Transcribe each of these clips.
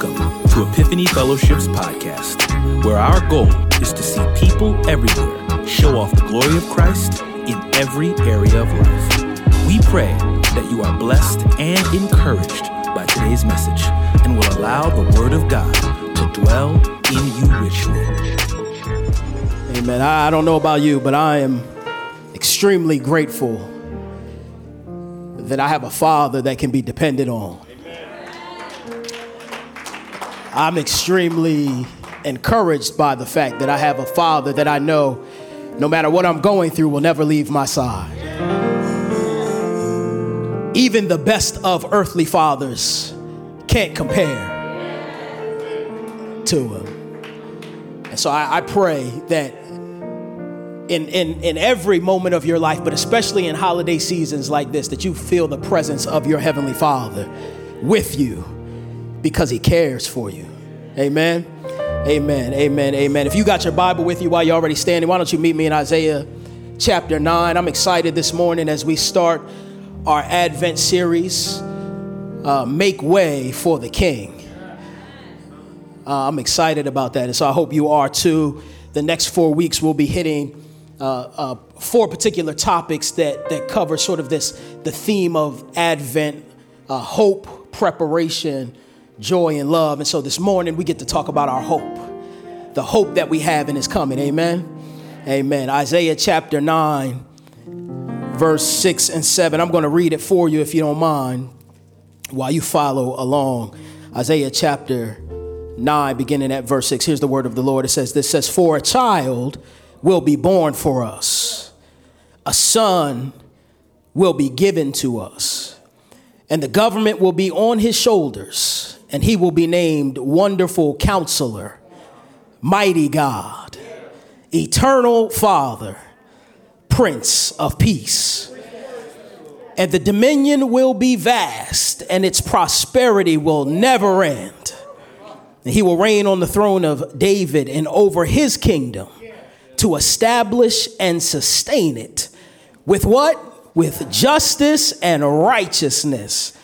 Welcome to Epiphany Fellowship's podcast, where our goal is to see people everywhere show off the glory of Christ in every area of life. We pray that you are blessed and encouraged by today's message and will allow the Word of God to dwell in you richly. Amen. I don't know about you, but I am extremely grateful that I have a father that can be depended on. I'm extremely encouraged by the fact that I have a father that I know, no matter what I'm going through, will never leave my side. Even the best of earthly fathers can't compare to him. And so I, I pray that in, in, in every moment of your life, but especially in holiday seasons like this, that you feel the presence of your Heavenly Father with you because He cares for you. Amen. Amen. Amen. Amen. If you got your Bible with you while you're already standing, why don't you meet me in Isaiah chapter 9? I'm excited this morning as we start our Advent series, uh, Make Way for the King. Uh, I'm excited about that, and so I hope you are too. The next four weeks we'll be hitting uh, uh, four particular topics that, that cover sort of this the theme of Advent, uh, hope, preparation, joy, and love. And so this morning we get to talk about our hope, the hope that we have in His coming. Amen. Amen. Isaiah chapter 9, verse 6 and 7. I'm going to read it for you if you don't mind while you follow along. Isaiah chapter 9, beginning at verse 6. Here's the word of the Lord. It says, This says, For a child will be born for us, a son will be given to us, and the government will be on his shoulders, and he will be named Wonderful Counselor, Mighty God, Eternal Father, Prince of Peace. And the dominion will be vast, and its prosperity will never end. And he will reign on the throne of David and over his kingdom to establish and sustain it with what? With justice and righteousness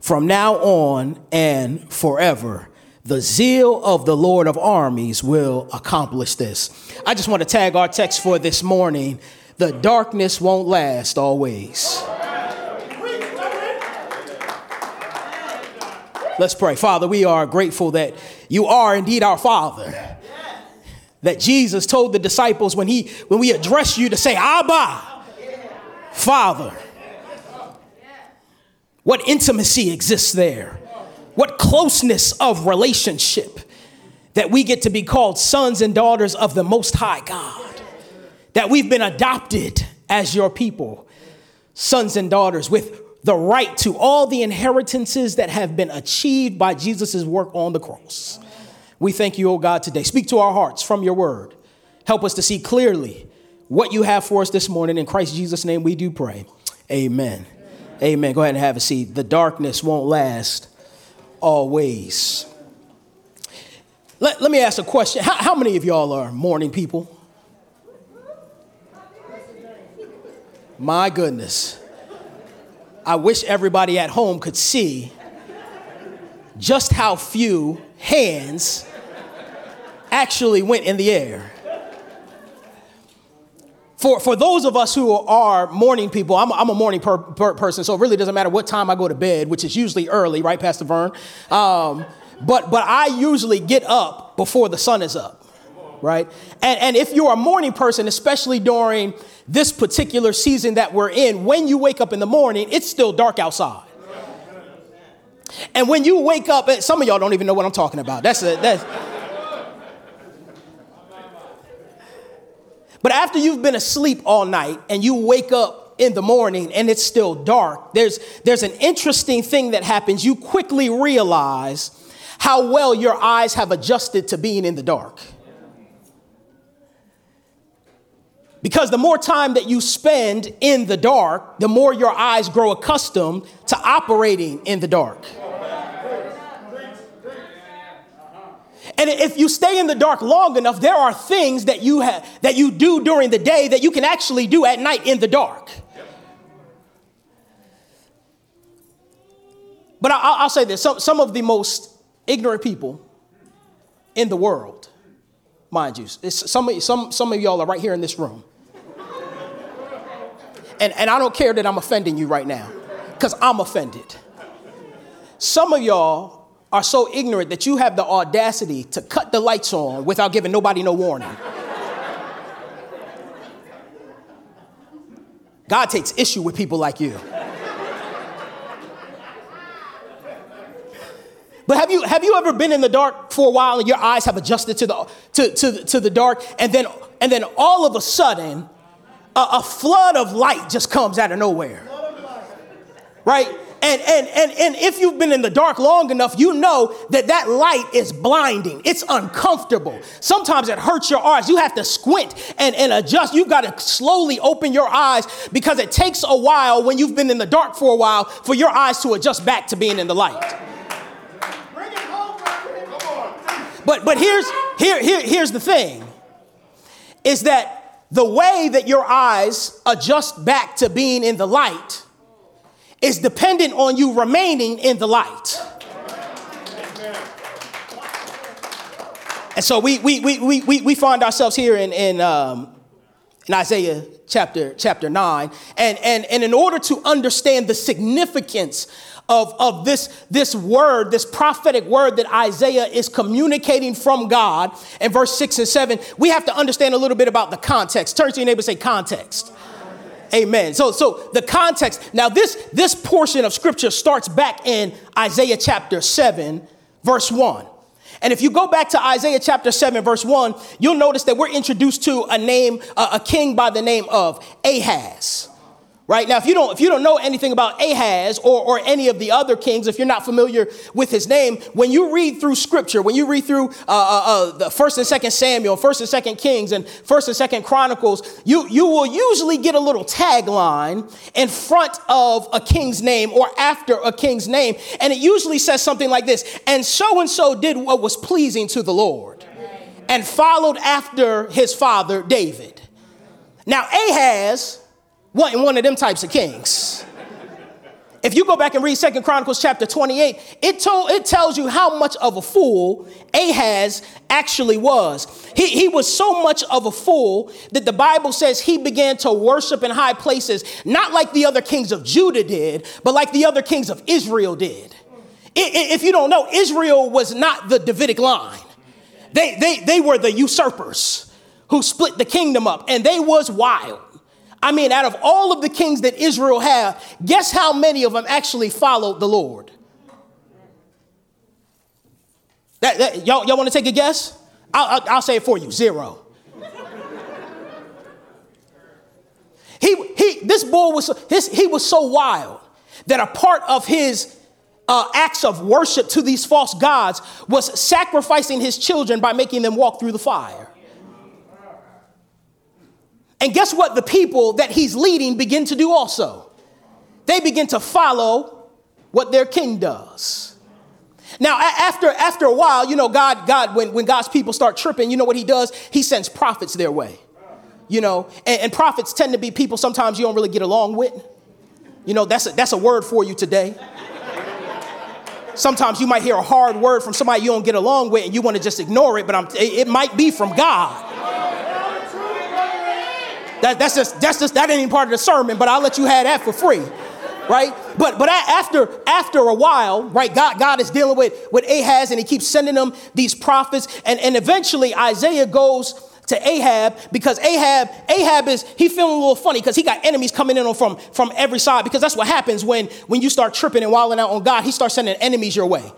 from now on and forever. The zeal of the Lord of armies will accomplish this. I just want to tag our text for this morning. The darkness won't last always. Let's pray. Father, we are grateful that you are indeed our Father that Jesus told the disciples when he when we address you to say Abba, Father. What intimacy exists there? What closeness of relationship that we get to be called sons and daughters of the Most High God. That we've been adopted as your people, sons and daughters with the right to all the inheritances that have been achieved by Jesus' work on the cross. We thank you, O God, today. Speak to our hearts from your word. Help us to see clearly what you have for us this morning. In Christ Jesus' name, we do pray. Amen. Amen. Go ahead and have a seat. The darkness won't last always. Let, let me ask a question. How, how many of y'all are morning people? My goodness. I wish everybody at home could see just how few hands actually went in the air. For, for those of us who are morning people, I'm, I'm a morning per, per person, so it really doesn't matter what time I go to bed, which is usually early, right, Pastor Vern? Um, but, but I usually get up before the sun is up, right? And, and if you're a morning person, especially during this particular season that we're in, when you wake up in the morning, it's still dark outside. And when you wake up, some of y'all don't even know what I'm talking about. That's a, that's, But after you've been asleep all night and you wake up in the morning and it's still dark, there's, there's an interesting thing that happens. You quickly realize how well your eyes have adjusted to being in the dark. Because the more time that you spend in the dark, the more your eyes grow accustomed to operating in the dark. And if you stay in the dark long enough, there are things that you have that you do during the day that you can actually do at night in the dark. But I'll, I'll say this: some, some of the most ignorant people in the world, mind you. some, some, some of y'all are right here in this room. And, and I don't care that I'm offending you right now, because I'm offended. Some of y'all are so ignorant that you have the audacity to cut the lights on without giving nobody no warning. God takes issue with people like you. But have you, have you ever been in the dark for a while and your eyes have adjusted to the, to, to, to the dark and then, and then all of a sudden a, a flood of light just comes out of nowhere? Right? And, and, and, and if you've been in the dark long enough, you know that that light is blinding. It's uncomfortable. Sometimes it hurts your eyes. You have to squint and, and adjust. You've got to slowly open your eyes because it takes a while when you've been in the dark for a while for your eyes to adjust back to being in the light. But, but here's, here, here, here's the thing is that the way that your eyes adjust back to being in the light is dependent on you remaining in the light. And so we, we, we, we, we find ourselves here in, in, um, in Isaiah chapter, chapter 9. And, and, and in order to understand the significance of, of this, this word, this prophetic word that Isaiah is communicating from God in verse 6 and 7, we have to understand a little bit about the context. Turn to your neighbor and say context. Amen. So, so the context. Now, this this portion of scripture starts back in Isaiah chapter seven, verse one. And if you go back to Isaiah chapter 7, verse 1, you'll notice that we're introduced to a name, a king by the name of Ahaz right? Now if you don't if you don't know anything about ahaz or, or any of the other kings if you're not familiar with his name when you read through scripture when you read through uh, uh, uh, the first and second samuel first and second kings and first and second chronicles you you will usually get a little tagline in front of a king's name or after a king's name and it usually says something like this and so and so did what was pleasing to the lord and followed after his father david. Now ahaz wasn't one of them types of kings. If you go back and read Second Chronicles chapter 28, it, told, it tells you how much of a fool Ahaz actually was. He, he was so much of a fool that the Bible says he began to worship in high places, not like the other kings of Judah did, but like the other kings of Israel did. If you don't know, Israel was not the Davidic line. They, they, they were the usurpers who split the kingdom up, and they was wild. I mean, out of all of the kings that Israel had, guess how many of them actually followed the Lord? That, that, y'all, y'all want to take a guess? I'll, I'll, I'll say it for you zero. he, he, this boy was, his, he was so wild that a part of his uh, acts of worship to these false gods was sacrificing his children by making them walk through the fire. And guess what? The people that he's leading begin to do also. They begin to follow what their king does. Now, after, after a while, you know, God, God, when, when God's people start tripping, you know what he does? He sends prophets their way. You know, and, and prophets tend to be people sometimes you don't really get along with. You know, that's a, that's a word for you today. Sometimes you might hear a hard word from somebody you don't get along with and you want to just ignore it, but I'm, it might be from God. That, that's just that's just that ain't even part of the sermon, but I'll let you have that for free. Right? But but after after a while, right, God, God is dealing with, with Ahaz and he keeps sending them these prophets, and, and eventually Isaiah goes to Ahab because Ahab, Ahab is he feeling a little funny because he got enemies coming in on from, from every side because that's what happens when when you start tripping and wilding out on God, he starts sending enemies your way.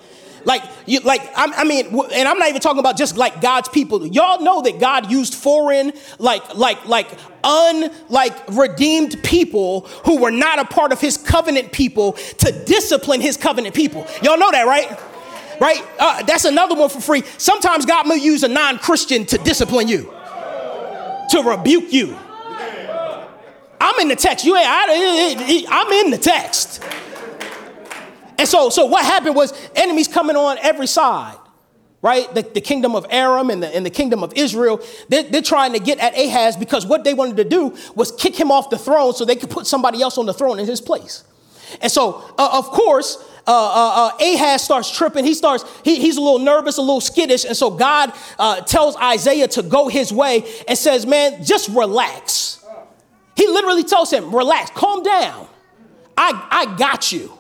Like, you, like I'm, I mean, and I'm not even talking about just like God's people. Y'all know that God used foreign, like, like, like unlike redeemed people who were not a part of His covenant people to discipline His covenant people. Y'all know that, right? Right? Uh, that's another one for free. Sometimes God may use a non-Christian to discipline you, to rebuke you. I'm in the text. You ain't. I, I'm in the text. And so, so what happened was enemies coming on every side, right? The, the kingdom of Aram and the, and the kingdom of Israel, they're, they're trying to get at Ahaz because what they wanted to do was kick him off the throne so they could put somebody else on the throne in his place. And so, uh, of course, uh, uh, uh, Ahaz starts tripping. He starts, he, he's a little nervous, a little skittish. And so God uh, tells Isaiah to go his way and says, Man, just relax. He literally tells him, Relax, calm down. I, I got you.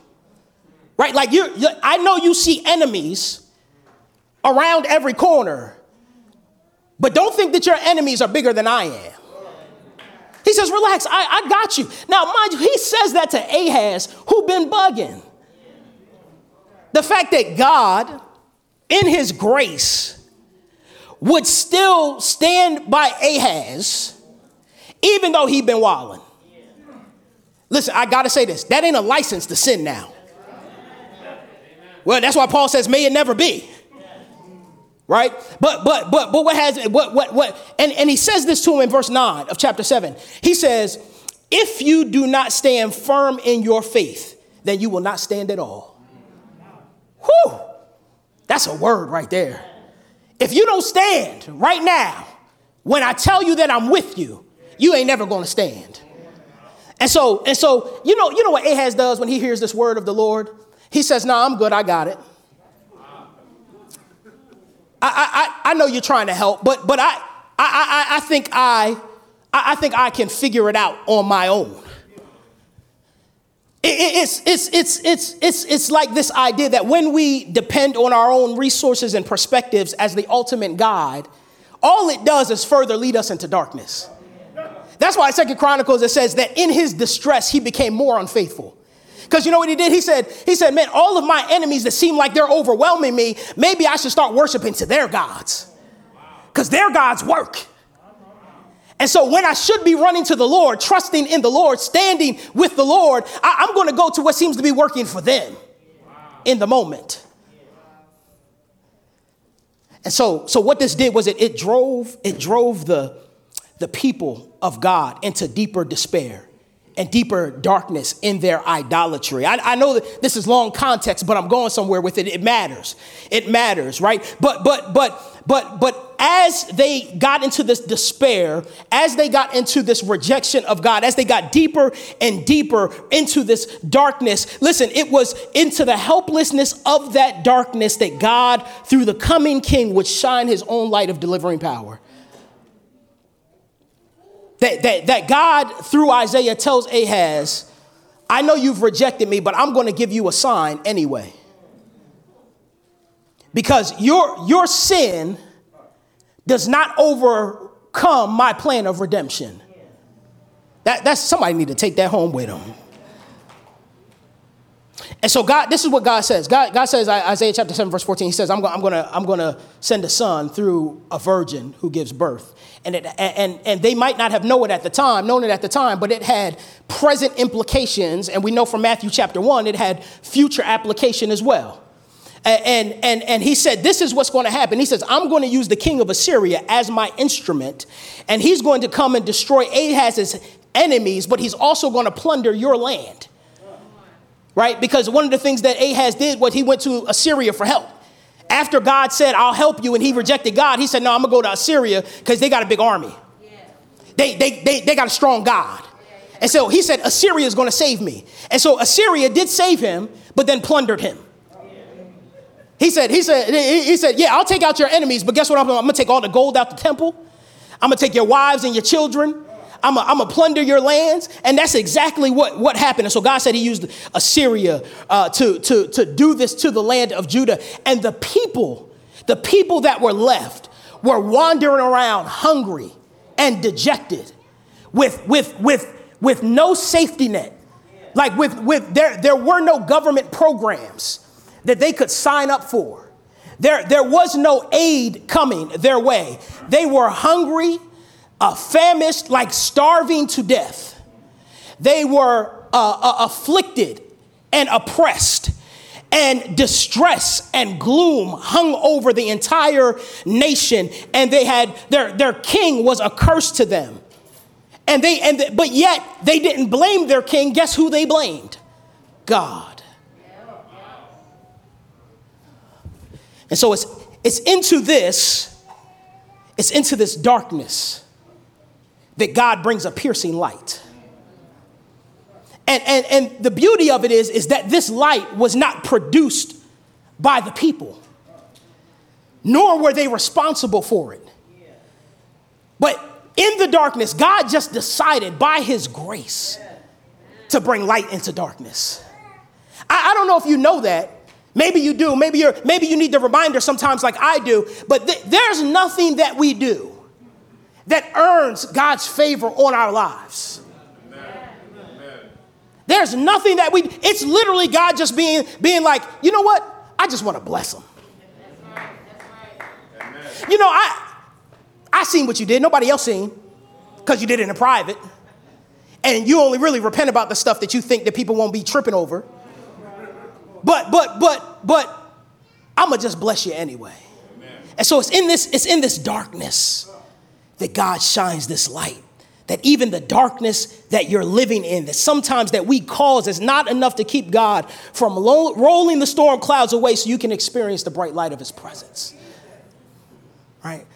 Right? Like, you I know you see enemies around every corner, but don't think that your enemies are bigger than I am. He says, Relax, I, I got you. Now, mind you, he says that to Ahaz, who been bugging. The fact that God, in his grace, would still stand by Ahaz, even though he'd been wilding. Listen, I gotta say this that ain't a license to sin now. Well, that's why Paul says, may it never be. Right? But but but but what has what what what and, and he says this to him in verse 9 of chapter 7. He says, if you do not stand firm in your faith, then you will not stand at all. Whew, that's a word right there. If you don't stand right now, when I tell you that I'm with you, you ain't never gonna stand. And so, and so, you know, you know what Ahaz does when he hears this word of the Lord? He says, No, nah, I'm good, I got it. I, I, I know you're trying to help, but but I I, I, I think I I think I can figure it out on my own. It's, it's, it's, it's, it's, it's like this idea that when we depend on our own resources and perspectives as the ultimate guide, all it does is further lead us into darkness. That's why Second Chronicles it says that in his distress he became more unfaithful. Because you know what he did? He said, he said, man, all of my enemies that seem like they're overwhelming me, maybe I should start worshiping to their gods. Because their gods work. And so when I should be running to the Lord, trusting in the Lord, standing with the Lord, I, am going to go to what seems to be working for them in the moment. And so, so what this did was it, it drove, it drove the, the people of God into deeper despair and deeper darkness in their idolatry. I, I, know that this is long context, but I'm going somewhere with it. It matters. It matters, right? But but but but but as they got into this despair, as they got into this rejection of God, as they got deeper and deeper into this darkness, listen, it was into the helplessness of that darkness that God, through the coming king, would shine his own light of delivering power. That, that, that God, through Isaiah, tells Ahaz, I know you've rejected me, but I'm going to give you a sign anyway. Because your, your sin does not overcome my plan of redemption. That, that's somebody need to take that home with them. And so God, this is what God says. God, God says, Isaiah chapter 7, verse 14, he says, I'm, I'm gonna, I'm send a son through a virgin who gives birth. And, it, and, and they might not have known it at the time, known it at the time, but it had present implications. And we know from Matthew chapter 1, it had future application as well. And, and, and he said, This is what's going to happen. He says, I'm going to use the king of Assyria as my instrument, and he's going to come and destroy Ahaz's enemies, but he's also going to plunder your land. Right? Because one of the things that Ahaz did was he went to Assyria for help. After God said, I'll help you, and he rejected God, he said, No, I'm to go to Assyria because they got a big army. They, they, they, they got a strong God. And so he said, Assyria is to save me. And so Assyria did save him, but then plundered him. He said, he said, he said, yeah, I'll take out your enemies, but guess what? I'm, I'm gonna take all the gold out the temple. I'm gonna take your wives and your children. I'm gonna plunder your lands. And that's exactly what, what happened. And so God said he used Assyria uh, to, to, to do this to the land of Judah. And the people, the people that were left were wandering around hungry and dejected with, with, with, with no safety net. Like with, with there, there were no government programs that they could sign up for. There, there was no aid coming their way. They were hungry, uh, famished, like starving to death. They were uh, uh, afflicted and oppressed, and distress and gloom hung over the entire nation. And they had their, their king was a curse to them. And they and the, but yet they didn't blame their king. Guess who they blamed? God. And so it's, it's into this, it's into this darkness that God brings a piercing light. And, and, and the beauty of it is, is that this light was not produced by the people, nor were they responsible for it. But in the darkness, God just decided by his grace to bring light into darkness. I, I don't know if you know that. Maybe you do. Maybe, you're, maybe you need the reminder sometimes, like I do. But th- there's nothing that we do that earns God's favor on our lives. There's nothing that we, it's literally God just being, being like, you know what? I just want to bless them. You know, I, I seen what you did. Nobody else seen because you did it in private. And you only really repent about the stuff that you think that people won't be tripping over. But, but, but, but, I'm gonna just bless you anyway. And so it's in this, it's in this darkness that God shines this light. That even the darkness that you're living in, that sometimes that we cause is not enough to keep God from lo- rolling the storm clouds away so you can experience the bright light of his presence. Right?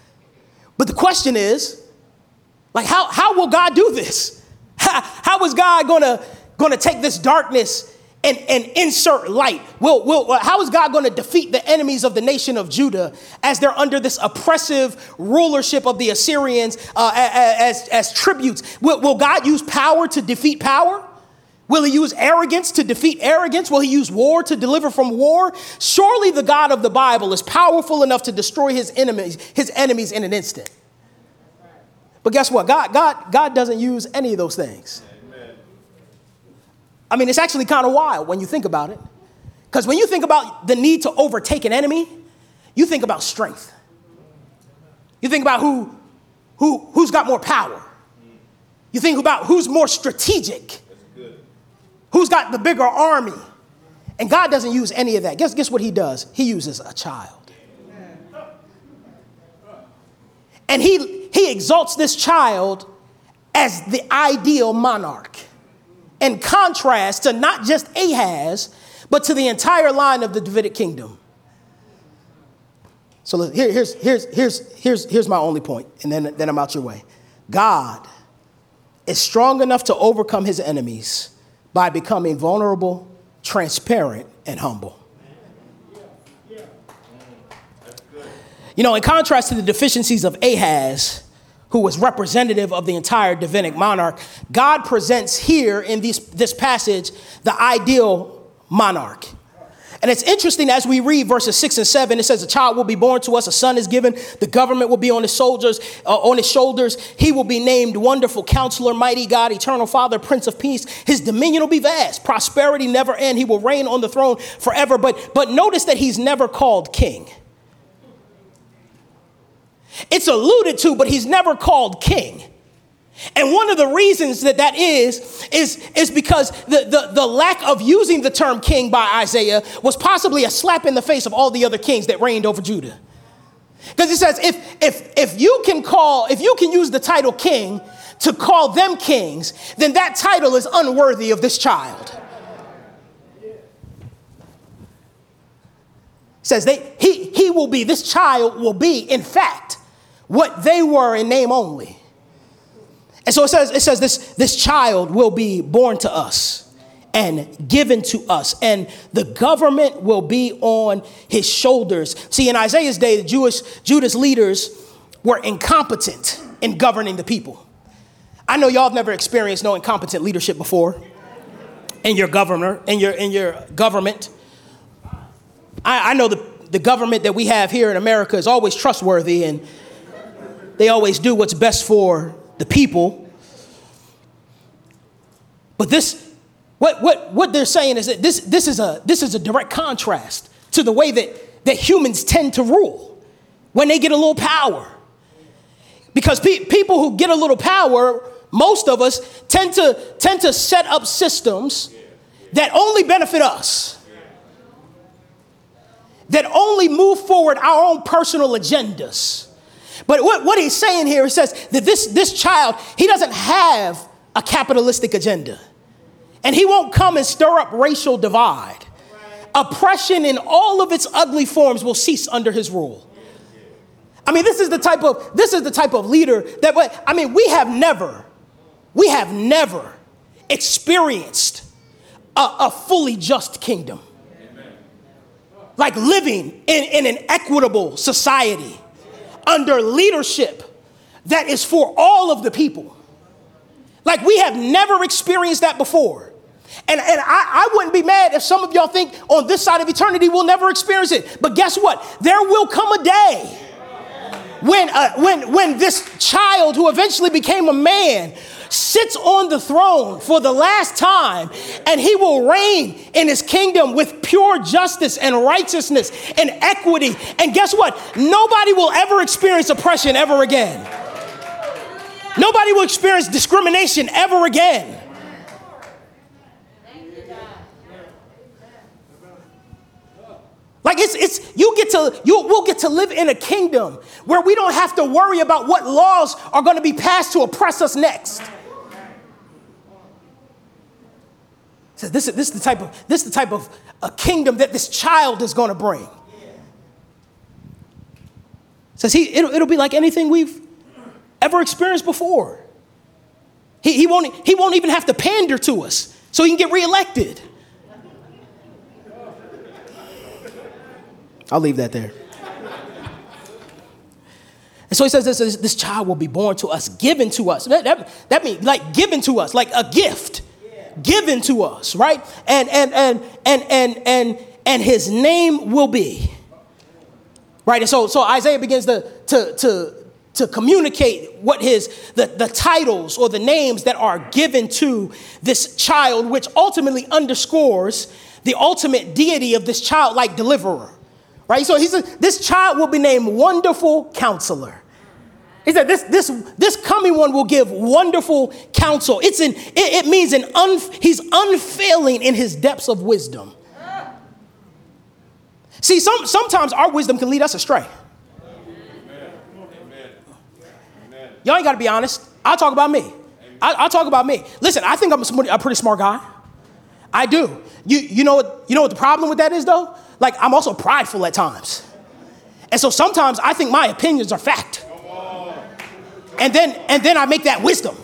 But the question is, like, how, how will God do this? How, how is God gonna, gonna take this darkness and, and insert light? Will, will, how is God going to defeat the enemies of the nation of Judah as they're under this oppressive rulership of the Assyrians uh, as, as tributes? Will, will God use power to defeat power? Will he use arrogance to defeat arrogance? Will he use war to deliver from war? Surely the God of the Bible is powerful enough to destroy his enemies, his enemies in an instant. But guess what? God, God, God doesn't use any of those things. I mean, it's actually kind of wild when you think about it. Because when you think about the need to overtake an enemy, you think about strength. You think about who, who, who's got more power. You think about who's more strategic. Who's got the bigger army. And God doesn't use any of that. Guess, guess what he does? He uses a child. And he, he exalts this child as the ideal monarch in contrast to not just Ahaz, but to the entire line of the Davidic kingdom. So here, here's, here's, here's, here's, here's my only point, and then, then I'm out your way. God is strong enough to overcome his enemies by becoming vulnerable, transparent, and humble. You know, in contrast to the deficiencies of Ahaz, who was representative of the entire Davidic monarch, God presents here in this, this passage the ideal monarch. And it's interesting as we read verses six and seven, it says, A child will be born to us, a son is given, the government will be on his soldiers, uh, on his shoulders. He will be named Wonderful Counselor, Mighty God, Eternal Father, Prince of Peace. His dominion will be vast, prosperity never end. He will reign on the throne forever. But, but notice that he's never called king. It's alluded to, but he's never called king. And one of the reasons that that is, is, is because the, the, the lack of using the term king by Isaiah was possibly a slap in the face of all the other kings that reigned over Judah. Because it says, if, if, if you can call, if you can use the title king to call them kings, then that title is unworthy of this child. says they, he, he will be, this child will be, in fact, what they were in name only. And so it says, it says this, this child will be born to us and given to us, and the government will be on his shoulders. See, in Isaiah's day, the Jewish Judah's leaders were incompetent in governing the people. I know y'all have never experienced no incompetent leadership before in your governor, in your in your government. I, I know the, the government that we have here in America is always trustworthy and they always do what's best for the people. But this, what, what, what they're saying is that this, this, is a, this is a direct contrast to the way that, that humans tend to rule when they get a little power. Because pe- people who get a little power, most of us tend to, tend to set up systems that only benefit us, that only move forward our own personal agendas. But what, what he's saying here, he says that this, this child, he doesn't have a capitalistic agenda. And he won't come and stir up racial divide. Oppression in all of its ugly forms will cease under his rule. I mean, this is the type of this is the type of leader that I mean, we have never, we have never experienced a, a fully just kingdom. Like living in, in an equitable society under leadership that is for all of the people. Like we have never experienced that before. And, and I, I wouldn't be mad if some of y'all think on this side of eternity we'll never experience it. But guess what? There will come a day when, uh, when, when this child who eventually became a man sits on the throne for the last time and he will reign in his kingdom with pure justice and righteousness and equity. And guess what? Nobody will ever experience oppression ever again. Nobody will experience discrimination ever again. Like it's it's you get to you will get to live in a kingdom where we don't have to worry about what laws are going to be passed to oppress us next. So this, this is the type of this is the type of a kingdom that this child is going to bring. Says he it'll, it'll be like anything we've ever experienced before. He, he, won't, he won't even have to pander to us so he can get reelected. I'll leave that there. And so he says this, this child will be born to us, given to us. That, that, that means like given to us, like a gift given to us, right? And and and and and and and his name will be. Right? And so so Isaiah begins to to to to communicate what his the, the titles or the names that are given to this child, which ultimately underscores the ultimate deity of this childlike deliverer. Right? So he said, This child will be named Wonderful Counselor. He said, this, this, this coming one will give wonderful counsel. It's an, it, it means an un, he's unfailing in his depths of wisdom. See, some, sometimes our wisdom can lead us astray. Y'all ain't got to be honest. I'll talk about me. I, will talk about me. Listen, I think I'm a, a pretty smart guy. I do. You, you, know what, you know what the problem with that is, though? Like, I'm also prideful at times. And so sometimes I think my opinions are fact. And then, and then I make that wisdom.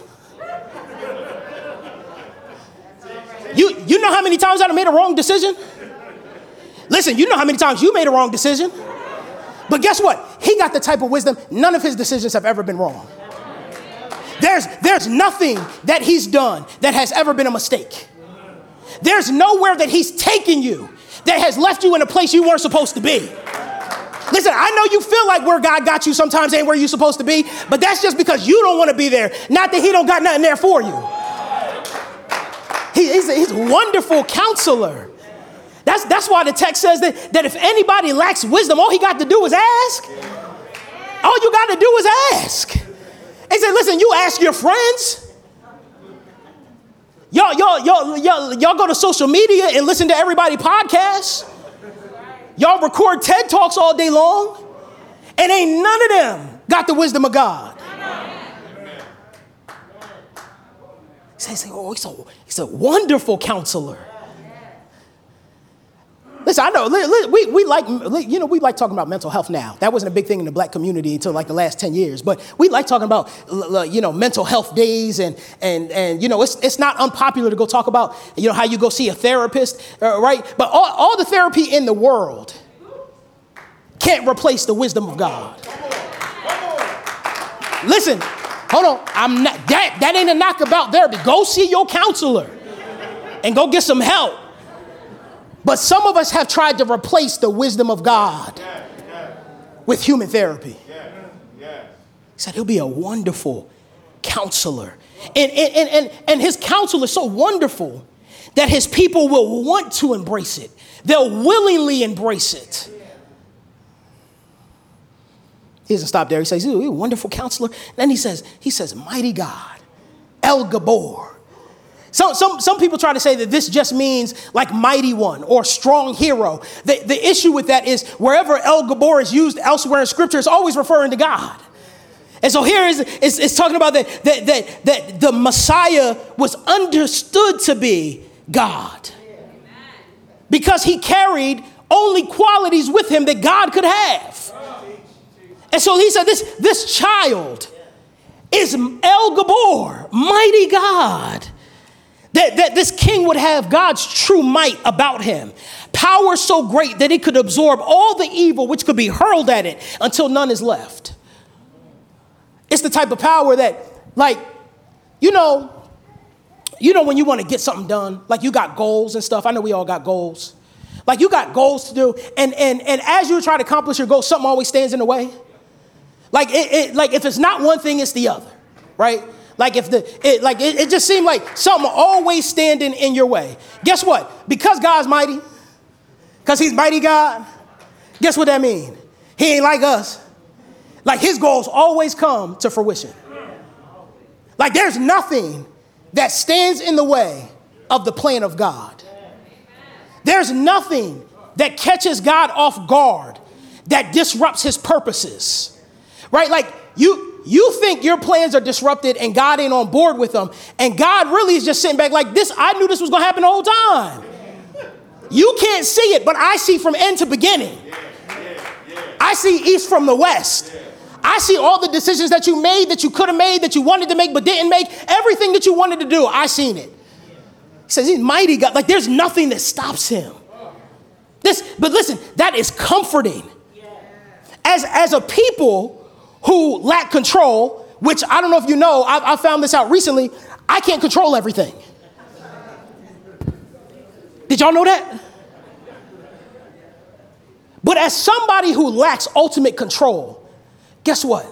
You, you know how many times I've made a wrong decision? Listen, you know how many times you made a wrong decision? But guess what? He got the type of wisdom, none of his decisions have ever been wrong. There's, there's nothing that he's done that has ever been a mistake. There's nowhere that he's taken you that has left you in a place you weren't supposed to be. Listen, I know you feel like where God got you sometimes ain't where you're supposed to be, but that's just because you don't want to be there, not that He don't got nothing there for you. He, he's, a, he's a wonderful counselor. That's, that's why the text says that, that if anybody lacks wisdom, all he got to do is ask. All you got to do is ask. He said, listen, you ask your friends. Y'all, y'all, y'all, y'all, y'all go to social media and listen to everybody podcasts. Y'all record TED Talks all day long, and ain't none of them got the wisdom of God. He says, oh, he's a, he's a wonderful counselor. Listen, I know we, we like, you know, we like talking about mental health now. That wasn't a big thing in the black community until like the last 10 years. But we like talking about, you know, mental health days and, and, and you know, it's, it's not unpopular to go talk about, you know, how you go see a therapist, uh, right? But all, all the therapy in the world can't replace the wisdom of God. Listen, hold on. I'm not, that, that ain't a knock about therapy. Go see your counselor and go get some help. But some of us have tried to replace the wisdom of God with human therapy. He said he'll be a wonderful counselor. And, and, and, and and his counsel is so wonderful that his people will want to embrace it. They'll willingly embrace it. He doesn't stop there. He says, He's a wonderful counselor. Then he says, he says, mighty God, El Gibbor, some, some, some people try to say that this just means like mighty one or strong hero. The, the issue with that is wherever El Gibbor is used elsewhere in scripture, it's always referring to God. And so here is it's, it's talking about that, that, that, that the Messiah was understood to be God because he carried only qualities with him that God could have. And so he said, This, this child is El Gibbor, mighty God That, that this king would have God's true might about him. Power so great that it could absorb all the evil which could be hurled at it until none is left. It's the type of power that, like, you know, you know when you want to get something done, like you got goals and stuff. I know we all got goals. Like you got goals to do, and and and as you try to accomplish your goal, something always stands in the way. Like it, it like if it's not one thing, it's the other, right? Like if the it, like it, it just seemed like something always standing in your way. Guess what? Because God's mighty, because He's mighty God. Guess what that means? He ain't like us. Like His goals always come to fruition. Like there's nothing that stands in the way of the plan of God. There's nothing that catches God off guard that disrupts his purposes. Right? Like you you think your plans are disrupted and God ain't on board with them and God really is just sitting back like this I knew this was going to happen the whole time. You can't see it, but I see from end to beginning. I see east from the west. I see all the decisions that you made, that you could have made, that you wanted to make but didn't make, everything that you wanted to do, I seen it. He says he's mighty God. Like there's nothing that stops him. This, but listen, that is comforting. As, as a people who lack control, which I don't know if you know, I, I found this out recently, I can't control everything. Did y'all know that? But as somebody who lacks ultimate control, Guess what?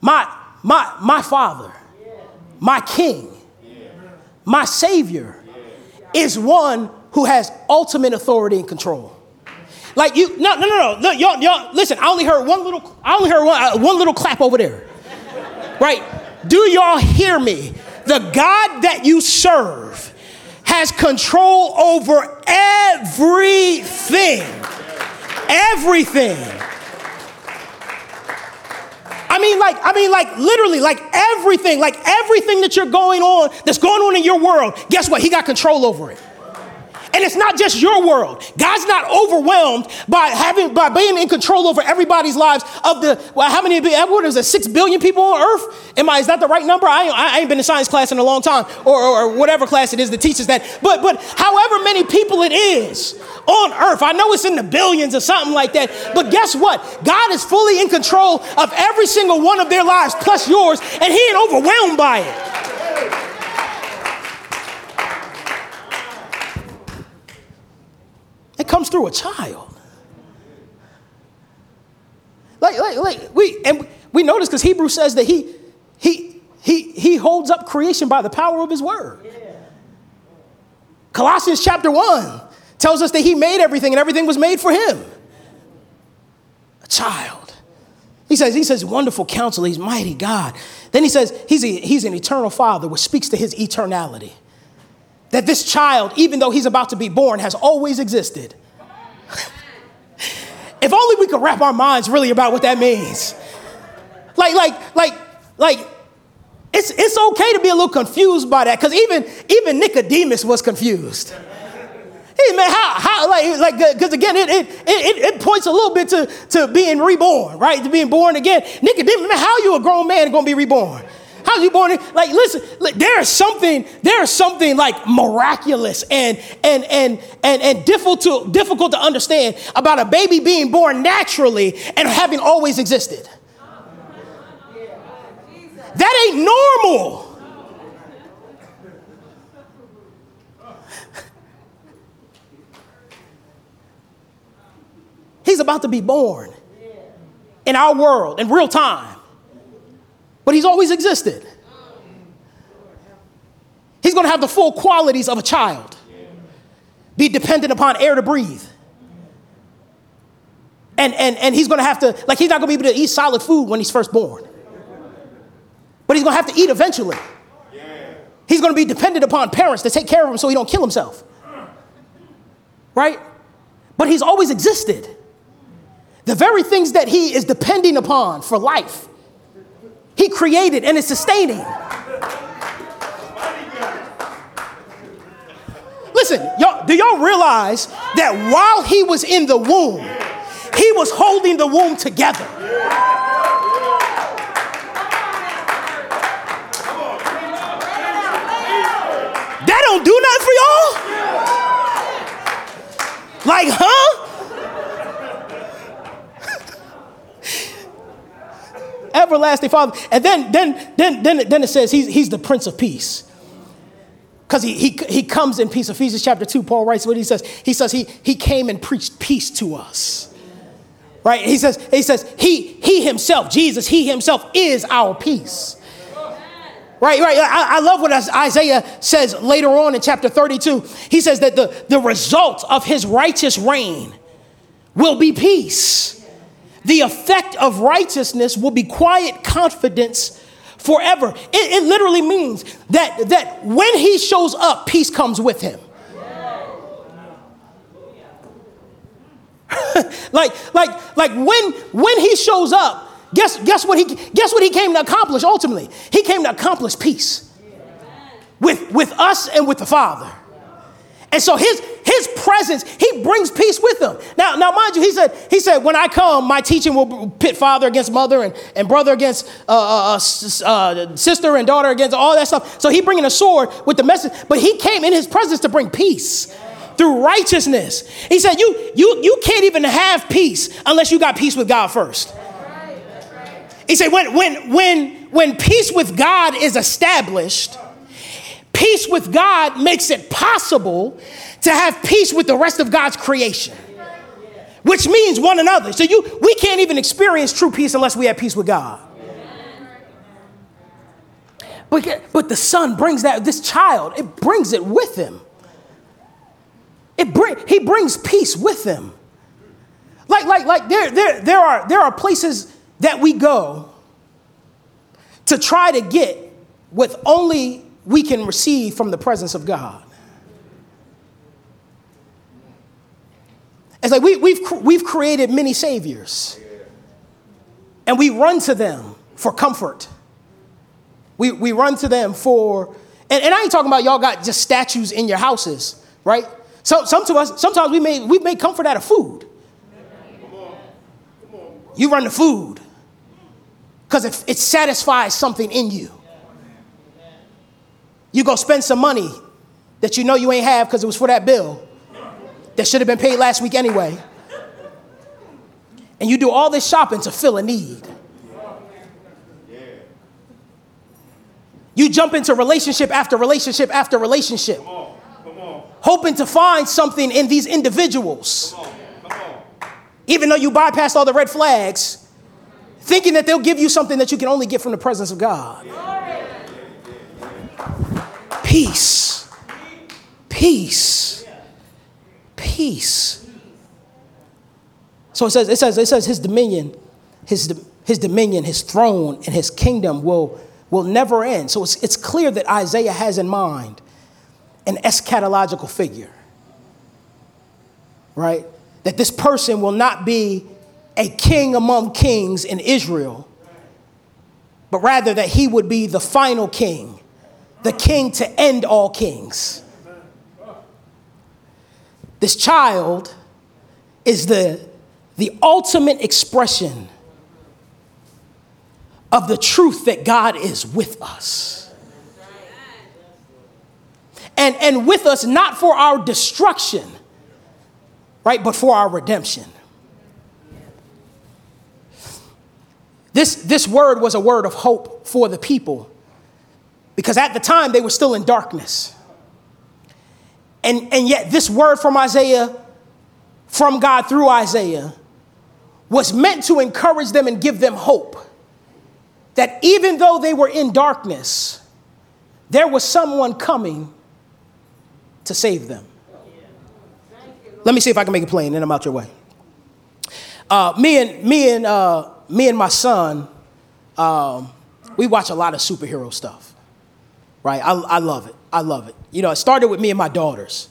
My, my, my father, my king, my savior is one who has ultimate authority and control. Like you, no, no, no, no, y'all, y'all, listen, I only heard one little, I only heard one, uh, one little clap over there. Right? Do y'all hear me? The God that you serve has control over everything. Everything. I mean, like, I mean, like, literally, like everything, like everything that you're going on, that's going on in your world, guess what? He got control over it. And it's not just your world. God's not overwhelmed by having by being in control over everybody's lives of the well, how many what is it, six billion people on earth? Am I is that the right number? I, I ain't been in science class in a long time, or, or, or whatever class it is that teaches that. But but however many people it is on earth, I know it's in the billions or something like that. But guess what? God is fully in control of every single one of their lives, plus yours, and He ain't overwhelmed by it. It comes through a child. Like, like, like we and we notice because Hebrew says that he he he he holds up creation by the power of his word. Colossians chapter 1 tells us that he made everything and everything was made for him. A child. He says, he says, wonderful counselor, he's mighty God. Then he says, he's, a, he's an eternal father, which speaks to his eternality that this child, even though he's about to be born, has always existed. if only we could wrap our minds really about what that means. Like, like, like, like, it's, it's okay to be a little confused by that, because even, even Nicodemus was confused. Hey man, how, how like, like, because again, it, it, it, it points a little bit to, to being reborn, right? To being born again. Nicodemus, man, how you a grown man gonna be reborn? How's you born? Like, listen, there is something, there is something like miraculous and and and and and difficult to, difficult to understand about a baby being born naturally and having always existed. That ain't normal. He's about to be born in our world in real time but he's always existed. He's going to have the full qualities of a child, be dependent upon air to breathe. And, and, and he's going to have to, like, he's not going to be able to eat solid food when he's first born. But he's going to have to eat eventually. He's going to be dependent upon parents to take care of him so he don't kill himself. Right? But he's always existed. The very things that he is depending upon for life he created and is sustaining. Listen, y'all, do y'all realize that while he was in the womb, he was holding the womb together? That don't do nothing for y'all? Like, huh? Everlasting Father. And then, then, then, then, then it says he's, he's the Prince of Peace. Because he, he, he comes in peace. Ephesians chapter 2, Paul writes what he says. He says he, he came and preached peace to us. Right? He says, he says, he, he himself, Jesus, he himself is our peace. Right, right. I, I, love what Isaiah says later on in chapter 32. He says that the, the result of his righteous reign will be peace. The effect of righteousness will be quiet confidence forever. It, it literally means that, that when he shows up, peace comes with him. like, like, like when, when he shows up, guess, guess, what he, guess what he came to accomplish ultimately? He came to accomplish peace with, with us and with the Father. And so his, his presence, he brings peace with him. Now, now, mind you, he said, he said, when I come, my teaching will pit father against mother and, and brother against uh, uh, uh, uh, sister and daughter against all that stuff. So he bringing a sword with the message, but he came in his presence to bring peace through righteousness. He said, you, you, you can't even have peace unless you got peace with God first. He said, when, when, when, when peace with God is established, peace with God makes it possible to have peace with the rest of God's creation, which means one another. So you, we can't even experience true peace unless we have peace with God. But, but the son brings that, this child, it brings it with him. It bring, he brings peace with him. Like, like, like there, there, there, are, there are places that we go to try to get with only we can receive from the presence of God. It's like we, we've, we've created many saviors, and we run to them for comfort. We, we run to them for, and, and I ain't talking about y'all got just statues in your houses, right? So, some to us, sometimes we made, we made comfort out of food. You run to food because it, it satisfies something in you. You go spend some money that you know you ain't have because it was for that bill that should have been paid last week anyway. And you do all this shopping to fill a need. You jump into relationship after relationship after relationship, hoping to find something in these individuals. Even though you bypassed all the red flags, thinking that they'll give you something that you can only get from the presence of God. Peace. Peace peace. So it says, it says, it says his dominion, his, his dominion, his throne, and his kingdom will, will never end. So it's, it's clear that Isaiah has in mind an eschatological figure, right? That this person will not be a king among kings in Israel, but rather that he would be the final king, the king to end all kings. This child is the, the ultimate expression of the truth that God is with us. And, and with us not for our destruction, right, but for our redemption. This, this word was a word of hope for the people because at the time they were still in darkness. And, and yet, this word from Isaiah, from God through Isaiah, was meant to encourage them and give them hope. That even though they were in darkness, there was someone coming to save them. Let me see if I can make it plain, and I'm out your way. Uh, me and me and uh, me and my son, um, we watch a lot of superhero stuff. Right? I, I love it. I love it. You know, it started with me and my daughters.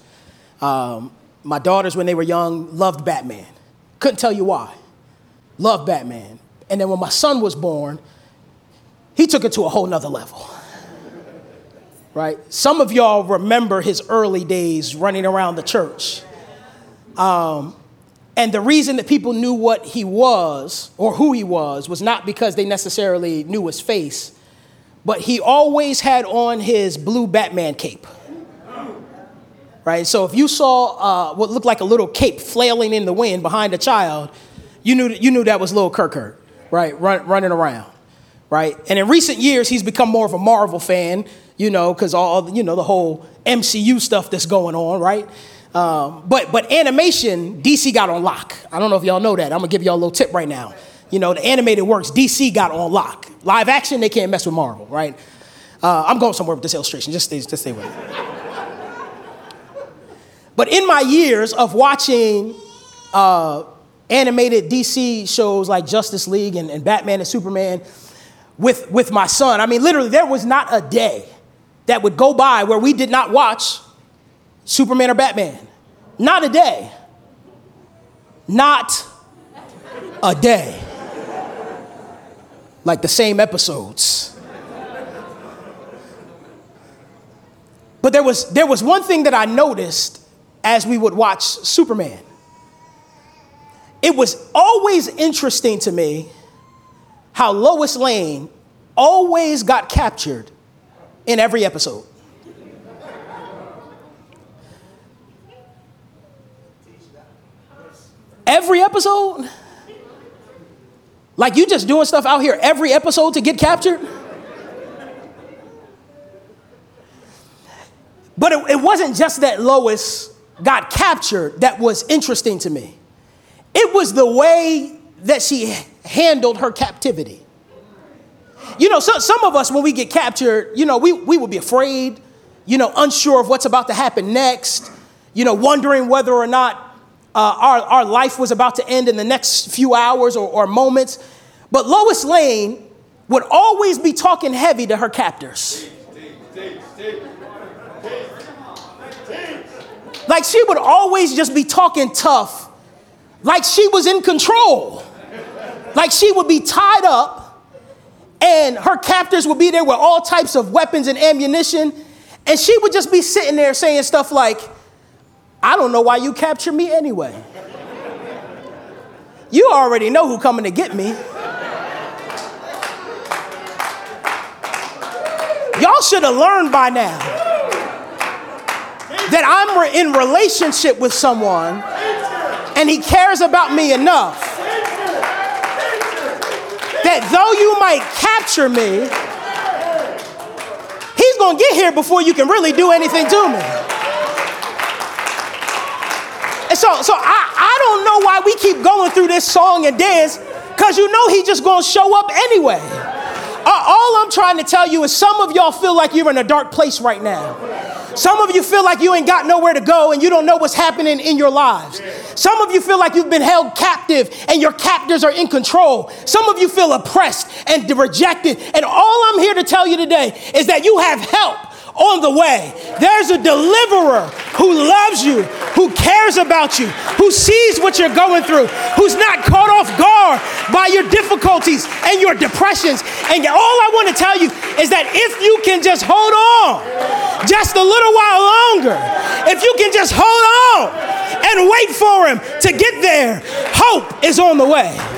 Um, my daughters, when they were young, loved Batman. Couldn't tell you why. Loved Batman. And then when my son was born, he took it to a whole nother level. Right? Some of y'all remember his early days running around the church. Um, and the reason that people knew what he was or who he was was not because they necessarily knew his face, but he always had on his blue Batman cape. right? So if you saw uh, what looked like a little cape flailing in the wind behind a child, you knew, you knew that was little Kirk Kirk, right? Run, running around, right? And in recent years, he's become more of a Marvel fan, you know, because all, you know, the whole MCU stuff that's going on, right? Um, but, but animation, DC got on lock. I don't know if y'all know that. I'm gonna give y'all a little tip right now. You know, the animated works, DC got on lock. Live action, they can't mess with Marvel, right? Uh, I'm going somewhere with this illustration. Just stay, just stay with me. but in my years of watching uh, animated DC shows like Justice League and, and Batman and Superman with, with my son, I mean, literally, there was not a day that would go by where we did not watch Superman or Batman. Not a day. Not a day. Like the same episodes. But there was, there was one thing that I noticed as we would watch Superman. It was always interesting to me how Lois Lane always got captured in every episode. Every episode? Like you just doing stuff out here every episode to get captured? But it, it, wasn't just that Lois got captured that was interesting to me. It was the way that she handled her captivity. You know, so, some of us, when we get captured, you know, we, we would be afraid, you know, unsure of what's about to happen next, you know, wondering whether or not uh, our, our life was about to end in the next few hours or, or moments. But Lois Lane would always be talking heavy to her captors. Like she would always just be talking tough, like she was in control. Like she would be tied up and her captors would be there with all types of weapons and ammunition. And she would just be sitting there saying stuff like, I don't know why you capture me anyway. You already know who coming to get me. Y'all should have learned by now that I'm in relationship with someone and he cares about me enough that though you might capture me, he's to get here before you can really do anything to me. So, so I, I don't know why we keep going through this song and dance because you know he's just to show up anyway. Uh, all I'm trying to tell you is some of y'all feel like you're in a dark place right now. Some of you feel like you ain't got nowhere to go and you don't know what's happening in your lives. Some of you feel like you've been held captive and your captors are in control. Some of you feel oppressed and rejected. And all I'm here to tell you today is that you have help on the way. There's a deliverer who loves you, who cares about you, who sees what you're going through, who's not caught off guard by your difficulties and your depressions. And all I want to tell you is that if you can just hold on just a little while longer, if you can just hold on and wait for him to get there, hope is on the way.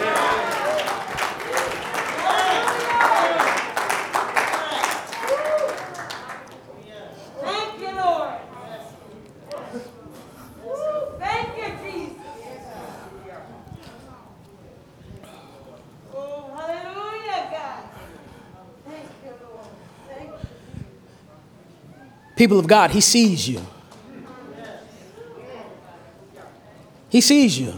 People of God, He sees you. He sees you.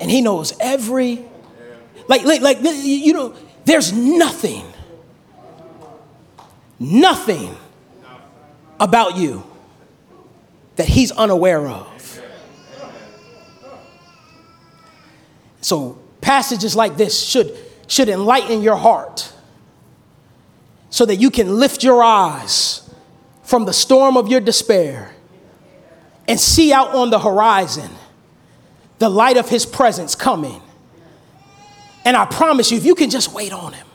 And He knows every, like, like, like you know, there's nothing, nothing about you that He's unaware of. So, passages like this should, should enlighten your heart so that you can lift your eyes from the storm of your despair and see out on the horizon the light of his presence coming. And I promise you, if you can just wait on him,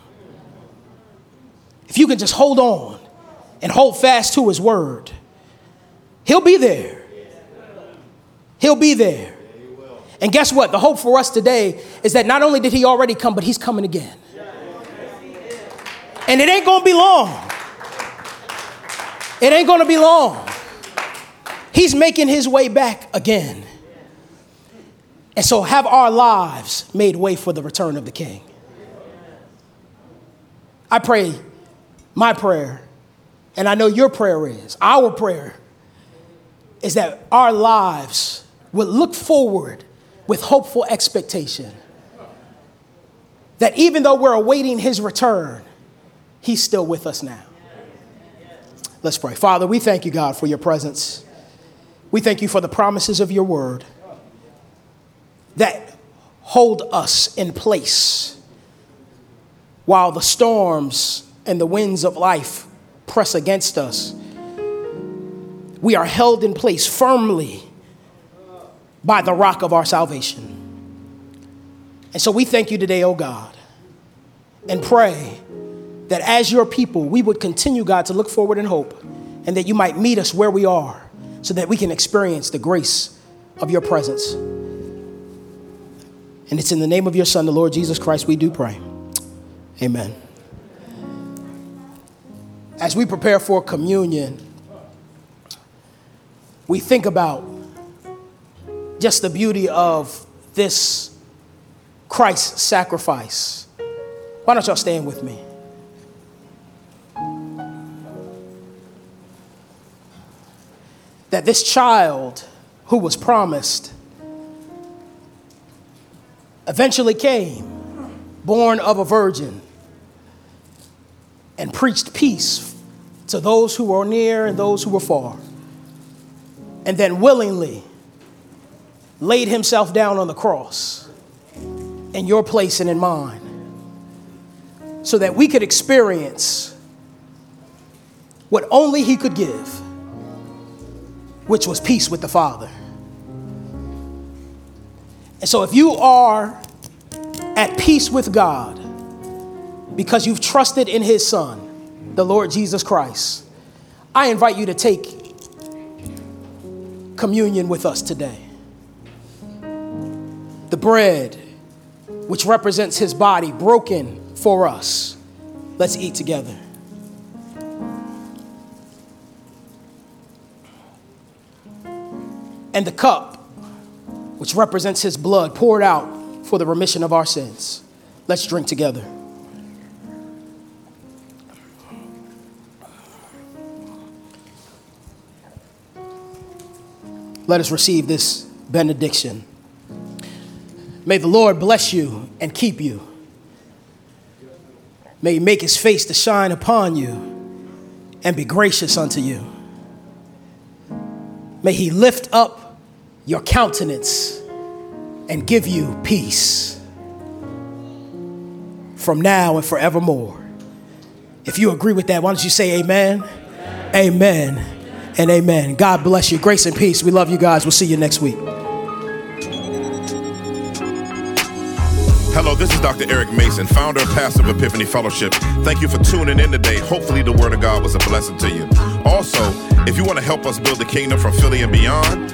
if you can just hold on and hold fast to his word, he'll be there. He'll be there. And guess what? The hope for us today is that not only did he already come, but he's coming again. And it ain't gonna be long. It ain't gonna be long. He's making his way back again. And so have our lives made way for the return of the King. I pray, my prayer, and I know your prayer is, our prayer is that our lives would look forward with hopeful expectation. That even though we're awaiting his return, he's still with us now. Let's pray. Father, we thank you, God, for your presence. We thank you for the promises of your word that hold us in place while the storms and the winds of life press against us. We are held in place firmly by the rock of our salvation. And so we thank you today, oh God, and pray that as your people, we would continue, God, to look forward in hope and that you might meet us where we are so that we can experience the grace of your presence. And it's in the name of your Son, the Lord Jesus Christ, we do pray. Amen. As we prepare for communion, we think about just the beauty of this Christ sacrifice. Why don't y'all stand with me? That this child who was promised eventually came, born of a virgin, and preached peace to those who were near and those who were far, and then willingly laid himself down on the cross in your place and in mine so that we could experience what only he could give, which was peace with the Father. And so, if you are at peace with God because you've trusted in His Son, the Lord Jesus Christ, I invite you to take communion with us today. The bread, which represents His body broken for us. Let's eat together. And the cup which represents his blood poured out for the remission of our sins. Let's drink together. Let us receive this benediction. May the Lord bless you and keep you. May he make his face to shine upon you and be gracious unto you. May he lift up your countenance and give you peace from now and forevermore. If you agree with that, why don't you say amen? Amen, amen and amen. God bless you. Grace and peace. We love you guys. We'll see you next week. Hello, this is Dr. Eric Mason, founder and pastor of Epiphany Fellowship. Thank you for tuning in today. Hopefully, the Word of God was a blessing to you. Also, if you want to help us build the kingdom from Philly and beyond,